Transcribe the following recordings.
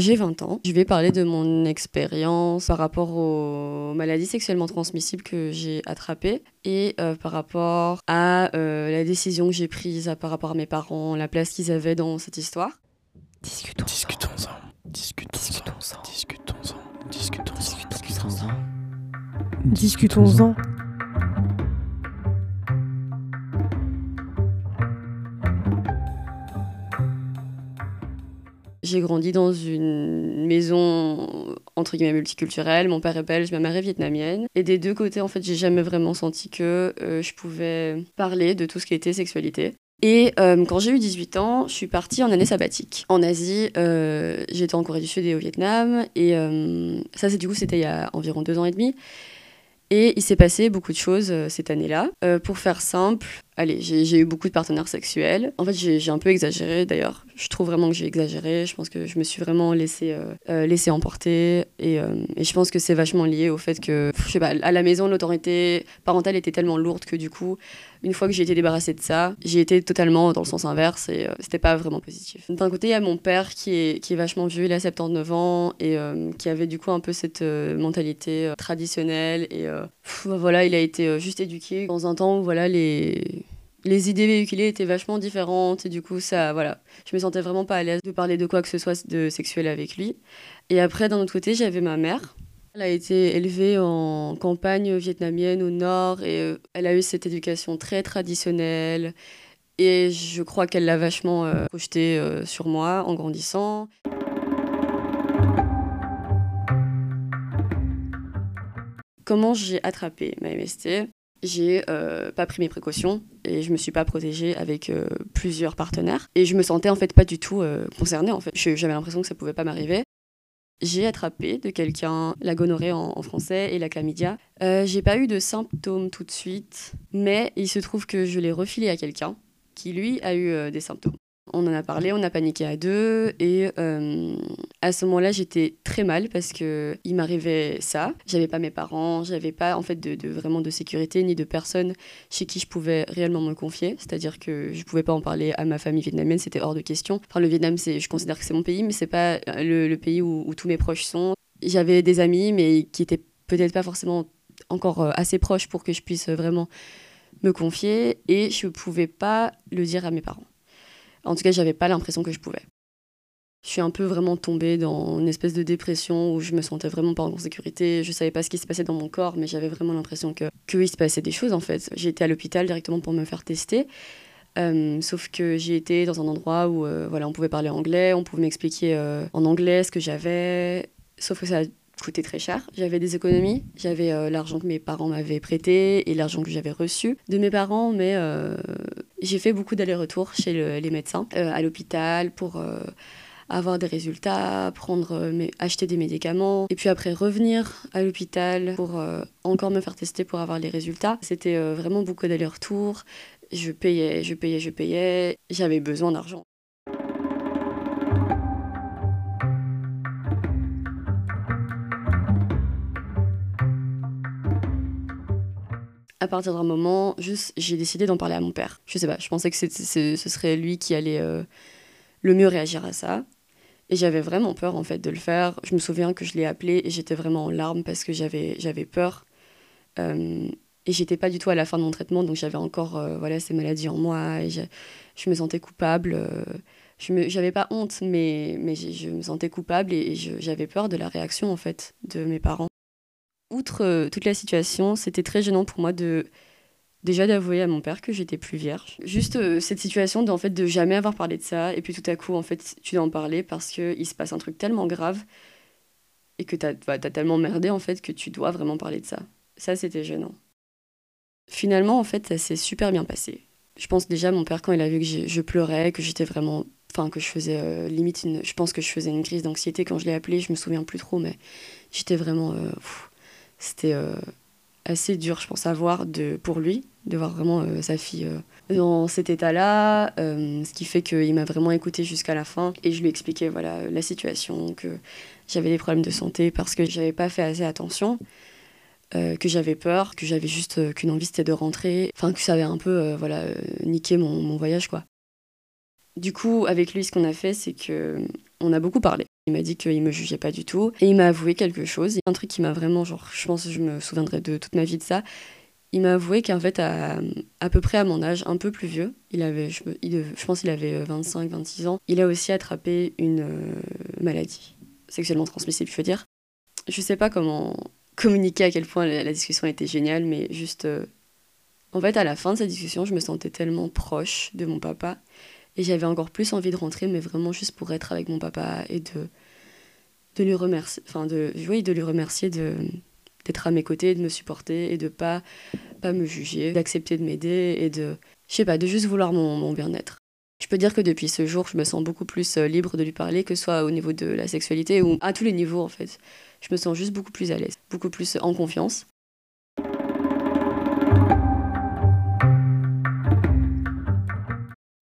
J'ai 20 ans. Je vais parler de mon expérience par rapport aux maladies sexuellement transmissibles que j'ai attrapées et euh, par rapport à euh, la décision que j'ai prise par rapport à mes parents, la place qu'ils avaient dans cette histoire. Discutons. Discutons-en. Discutons-en. Discutons-en. Discutons-en. Discutons-en. J'ai grandi dans une maison entre guillemets multiculturelle. Mon père est belge, ma mère est vietnamienne. Et des deux côtés, en fait, j'ai jamais vraiment senti que euh, je pouvais parler de tout ce qui était sexualité. Et euh, quand j'ai eu 18 ans, je suis partie en année sabbatique. En Asie, euh, j'étais en Corée du Sud et au Vietnam. Et ça, c'est du coup, c'était il y a environ deux ans et demi. Et il s'est passé beaucoup de choses cette année-là. Pour faire simple, allez, j'ai eu beaucoup de partenaires sexuels. En fait, j'ai un peu exagéré d'ailleurs. Je trouve vraiment que j'ai exagéré. Je pense que je me suis vraiment laissé, euh, euh, laissé emporter. Et, euh, et je pense que c'est vachement lié au fait que, je sais pas, à la maison, l'autorité parentale était tellement lourde que du coup, une fois que j'ai été débarrassée de ça, j'ai été totalement dans le sens inverse et euh, c'était pas vraiment positif. D'un côté, il y a mon père qui est, qui est vachement vieux, il a 79 ans et qui avait du coup un peu cette mentalité traditionnelle et voilà, il a été juste éduqué dans un temps où voilà les les idées véhiculées étaient vachement différentes et du coup ça voilà. Je me sentais vraiment pas à l'aise de parler de quoi que ce soit de sexuel avec lui. Et après d'un autre côté j'avais ma mère. Elle a été élevée en campagne vietnamienne au nord et euh, elle a eu cette éducation très traditionnelle. Et je crois qu'elle l'a vachement euh, projetée euh, sur moi en grandissant. Comment j'ai attrapé ma MST J'ai euh, pas pris mes précautions et je me suis pas protégée avec euh, plusieurs partenaires et je me sentais en fait pas du tout euh, concernée en fait. J'avais l'impression que ça pouvait pas m'arriver. J'ai attrapé de quelqu'un la gonorrhée en, en français et la chlamydia. J'ai pas eu de symptômes tout de suite, mais il se trouve que je l'ai refilé à quelqu'un qui lui a eu des symptômes. On en a parlé, on a paniqué à deux et euh, à ce moment-là j'étais très mal parce que il m'arrivait ça. J'avais pas mes parents, j'avais pas en fait de, vraiment de sécurité ni de personne chez qui je pouvais réellement me confier. C'est-à-dire que je pouvais pas en parler à ma famille vietnamienne, c'était hors de question. Enfin le Vietnam c'est, je considère que c'est mon pays, mais c'est pas le, le pays où, où tous mes proches sont. J'avais des amis mais qui étaient peut-être pas forcément encore euh, assez proches pour que je puisse vraiment me confier et je pouvais pas le dire à mes parents. En tout cas, j'avais pas l'impression que je pouvais. Je suis un peu vraiment tombée dans une espèce de dépression où je me sentais vraiment pas en sécurité. Je savais pas ce qui se passait dans mon corps, mais j'avais vraiment l'impression que qu'il se passait des choses en fait. J'ai été à l'hôpital directement pour me faire tester. Euh, sauf que j'ai été dans un endroit où euh, voilà, on pouvait parler anglais, on pouvait m'expliquer euh, en anglais ce que j'avais. Sauf que ça a coûté très cher. J'avais des économies, j'avais l'argent que mes parents m'avaient prêté et l'argent que j'avais reçu de mes parents, mais j'ai fait beaucoup d'allers-retours chez le- les médecins, euh, à l'hôpital, pour euh, avoir des résultats, prendre, euh, acheter des médicaments, et puis après revenir à l'hôpital pour encore me faire tester pour avoir les résultats. C'était vraiment beaucoup d'allers-retours. Je payais, je payais, je payais. J'avais besoin d'argent. À partir d'un moment, juste, j'ai décidé d'en parler à mon père. Je sais pas, je pensais que ce serait lui qui allait euh, le mieux réagir à ça. Et j'avais vraiment peur en fait de le faire. Je me souviens que je l'ai appelé et j'étais vraiment en larmes parce que j'avais j'avais peur. Euh, et j'étais pas du tout à la fin de mon traitement, donc j'avais encore euh, voilà ces maladies en moi et je, je me sentais coupable. je me j'avais pas honte, mais mais je me sentais coupable et, et j'avais peur de la réaction en fait de mes parents. Outre euh, toute la situation, c'était très gênant pour moi de déjà d'avouer à mon père que j'étais plus vierge. Juste euh, cette situation de, en fait, de jamais avoir parlé de ça, et puis tout à coup, en fait, tu dois en parler parce qu'il se passe un truc tellement grave et que t'as bah, tellement merdé, en fait, que tu dois vraiment parler de ça. Ça, c'était gênant. Finalement, en fait, ça s'est super bien passé. Je pense déjà, mon père, quand il a vu que je pleurais, que j'étais vraiment... Enfin, que je faisais euh, limite une... Je pense que je faisais une crise d'anxiété quand je l'ai appelé, je me souviens plus trop, mais j'étais vraiment... C'était... euh, assez dur, je pense, à voir de, pour lui, de voir vraiment euh, sa fille euh, dans cet état-là, ce qui fait qu'il m'a vraiment écouté jusqu'à la fin et je lui expliquais voilà, la situation, que j'avais des problèmes de santé parce que j'avais pas fait assez attention, que j'avais peur, que j'avais juste qu'une envie c'était de rentrer, enfin que ça avait un peu voilà, niqué mon, mon voyage quoi. Du coup, avec lui, ce qu'on a fait, c'est que on a beaucoup parlé. Il m'a dit qu'il me jugeait pas du tout et il m'a avoué quelque chose. Un truc qui m'a vraiment, genre, je pense que je me souviendrai de toute ma vie de ça. Il m'a avoué qu'en fait, à, à peu près à mon âge, un peu plus vieux, il avait, je, pense qu'il avait 25-26 ans, il a aussi attrapé une euh, maladie sexuellement transmissible, je veux dire. Je sais pas comment communiquer à quel point la, la discussion était géniale, mais juste. Euh, en fait, à la fin de cette discussion, je me sentais tellement proche de mon papa et j'avais encore plus envie de rentrer, mais vraiment juste pour être avec mon papa et de, de lui remercier, enfin de, oui, de lui remercier de d'être à mes côtés, de me supporter et de pas pas me juger, d'accepter de m'aider et de, je sais pas, de juste vouloir mon, mon bien-être. Je peux dire que depuis ce jour, je me sens beaucoup plus euh, libre de lui parler, que ce soit au niveau de la sexualité ou à tous les niveaux en fait. Je me sens juste beaucoup plus à l'aise, beaucoup plus en confiance.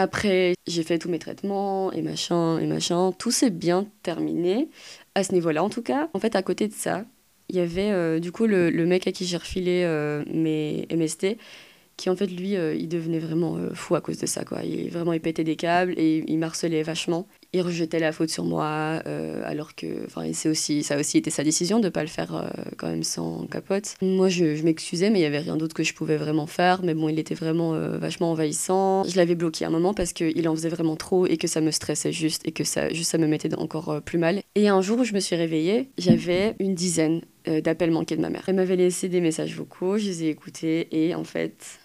Après, j'ai fait tous mes traitements et machin et machin. Tout s'est bien terminé, à ce niveau-là en tout cas. En fait, à côté de ça, il y avait euh, du coup le, le, mec à qui j'ai refilé euh, mes MST, qui en fait, lui, euh, il devenait vraiment fou à cause de ça. Quoi. Il, vraiment, il pétait des câbles et il m'harcelait vachement. Il rejetait la faute sur moi, euh, alors que c'est aussi, ça a aussi été sa décision de ne pas le faire quand même sans capote. Moi, je, m'excusais, mais il n'y avait rien d'autre que je pouvais vraiment faire. Mais bon, il était vraiment vachement envahissant. Je l'avais bloqué à un moment parce qu'il en faisait vraiment trop et que ça me stressait juste et que ça, juste, ça me mettait encore plus mal. Et un jour où je me suis réveillée, j'avais une dizaine d'appels manqués de ma mère. Elle m'avait laissé des messages vocaux, je les ai écoutés et en fait,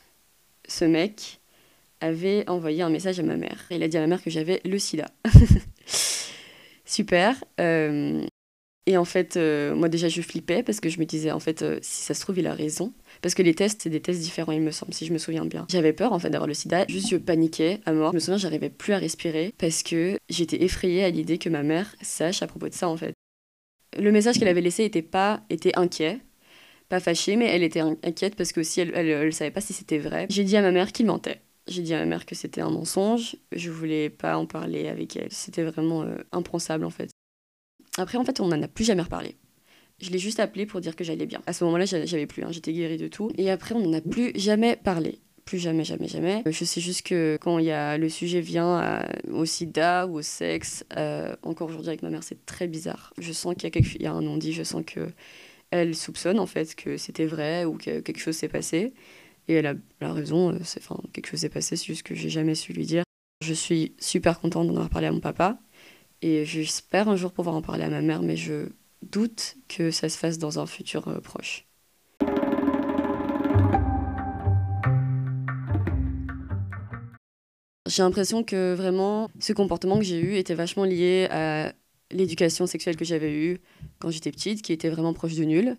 ce mec avait envoyé un message à ma mère. Il a dit à ma mère que j'avais le sida. Super. Euh, et en fait, euh, moi déjà, je flippais parce que je me disais, en fait, euh, si ça se trouve, il a raison. Parce que les tests, c'est des tests différents, il me semble, si je me souviens bien. J'avais peur, en fait, d'avoir le sida. Juste, je paniquais à mort. Je me souviens, j'arrivais plus à respirer parce que j'étais effrayée à l'idée que ma mère sache à propos de ça, en fait. Le message qu'elle avait laissé était pas était inquiet, pas fâchée, mais elle était inquiète parce que aussi elle, elle, elle savait pas si c'était vrai. J'ai dit à ma mère qu'il mentait. J'ai dit à ma mère que c'était un mensonge. Je voulais pas en parler avec elle. C'était vraiment euh, impensable en fait. Après, en fait, on n'en a plus jamais reparlé. Je l'ai juste appelé pour dire que j'allais bien. À ce moment-là, j'avais plus, hein, j'étais guérie de tout. Et après, on n'en a plus jamais parlé. Plus jamais, jamais, jamais. Je sais juste que quand y a, le sujet vient à, au sida ou au sexe, euh, encore aujourd'hui avec ma mère, c'est très bizarre. Je sens qu'il y, a y a un non-dit, je sens que elle soupçonne en fait que c'était vrai ou que quelque chose s'est passé. Et elle a, raison, euh, c'est, enfin, quelque chose s'est passé, c'est juste que j'ai jamais su lui dire. Je suis super contente d'en avoir parlé à mon papa et j'espère un jour pouvoir en parler à ma mère, mais je doute que ça se fasse dans un futur euh, proche. J'ai l'impression que vraiment ce comportement que j'ai eu était vachement lié à l'éducation sexuelle que j'avais eue quand j'étais petite, qui était vraiment proche de nul.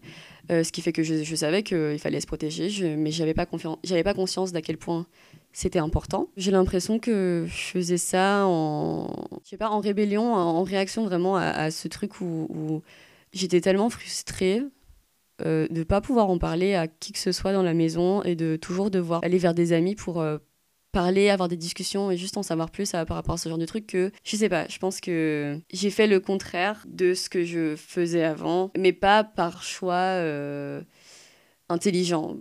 Euh, ce qui fait que je, je savais qu'il fallait se protéger, je, mais j'avais pas, j'avais pas conscience d'à quel point c'était important. J'ai l'impression que je faisais ça en, je sais pas, en rébellion, en réaction vraiment à, ce truc où, j'étais tellement frustrée euh, de pas pouvoir en parler à qui que ce soit dans la maison et de toujours devoir aller vers des amis pour euh, parler, avoir des discussions et juste en savoir plus à, par rapport à ce genre de truc que je sais pas, je pense que j'ai fait le contraire de ce que je faisais avant, mais pas par choix euh, intelligent,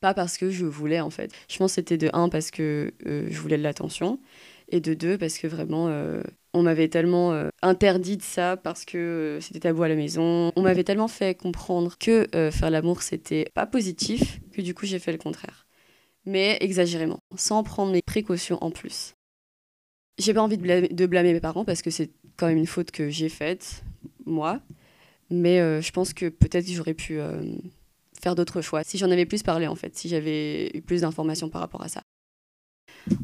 pas parce que je voulais en fait. Je pense que c'était de un parce que euh, je voulais de l'attention et de deux parce que vraiment euh, on m'avait tellement euh, interdit de ça parce que euh, c'était tabou à la maison. On m'avait tellement fait comprendre que euh, faire l'amour c'était pas positif que du coup j'ai fait le contraire mais exagérément, sans prendre mes précautions en plus. J'ai pas envie de blâmer, mes parents parce que c'est quand même une faute que j'ai faite, moi, mais euh, je pense que peut-être j'aurais pu euh, faire d'autres choix si j'en avais plus parlé en fait, si j'avais eu plus d'informations par rapport à ça.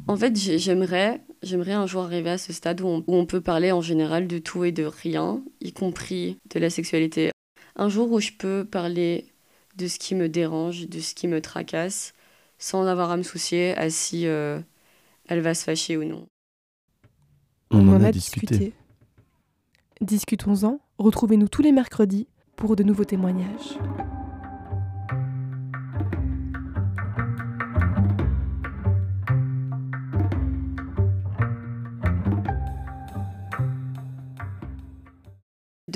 En fait, j'aimerais, j'aimerais un jour arriver à ce stade où on peut parler en général de tout et de rien, y compris de la sexualité. Un jour où je peux parler de ce qui me dérange, de ce qui me tracasse, sans avoir à me soucier à si euh, elle va se fâcher ou non. On, en, a, discuté. Discutons-en. Retrouvez-nous tous les mercredis pour de nouveaux témoignages.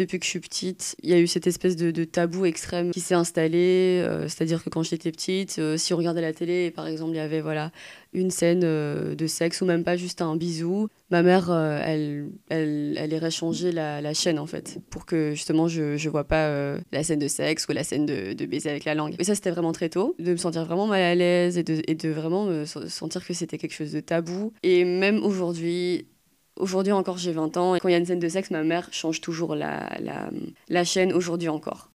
Depuis que je suis petite, il y a eu cette espèce de, tabou extrême qui s'est installé. euh, C'est-à-dire que quand j'étais petite, euh, si on regardait la télé, et par exemple, il y avait voilà, une scène euh, de sexe ou même pas juste un bisou, ma mère, elle, elle, irait changer la, chaîne en fait, pour que justement je ne vois pas la scène de sexe ou la scène de, baiser avec la langue. Et ça, c'était vraiment très tôt, de me sentir vraiment mal à l'aise et de, vraiment me se- sentir que c'était quelque chose de tabou. Et même aujourd'hui, Aujourd'hui encore, j'ai 20 ans. Et quand il y a une scène de sexe, ma mère change toujours la, la, la chaîne, aujourd'hui encore.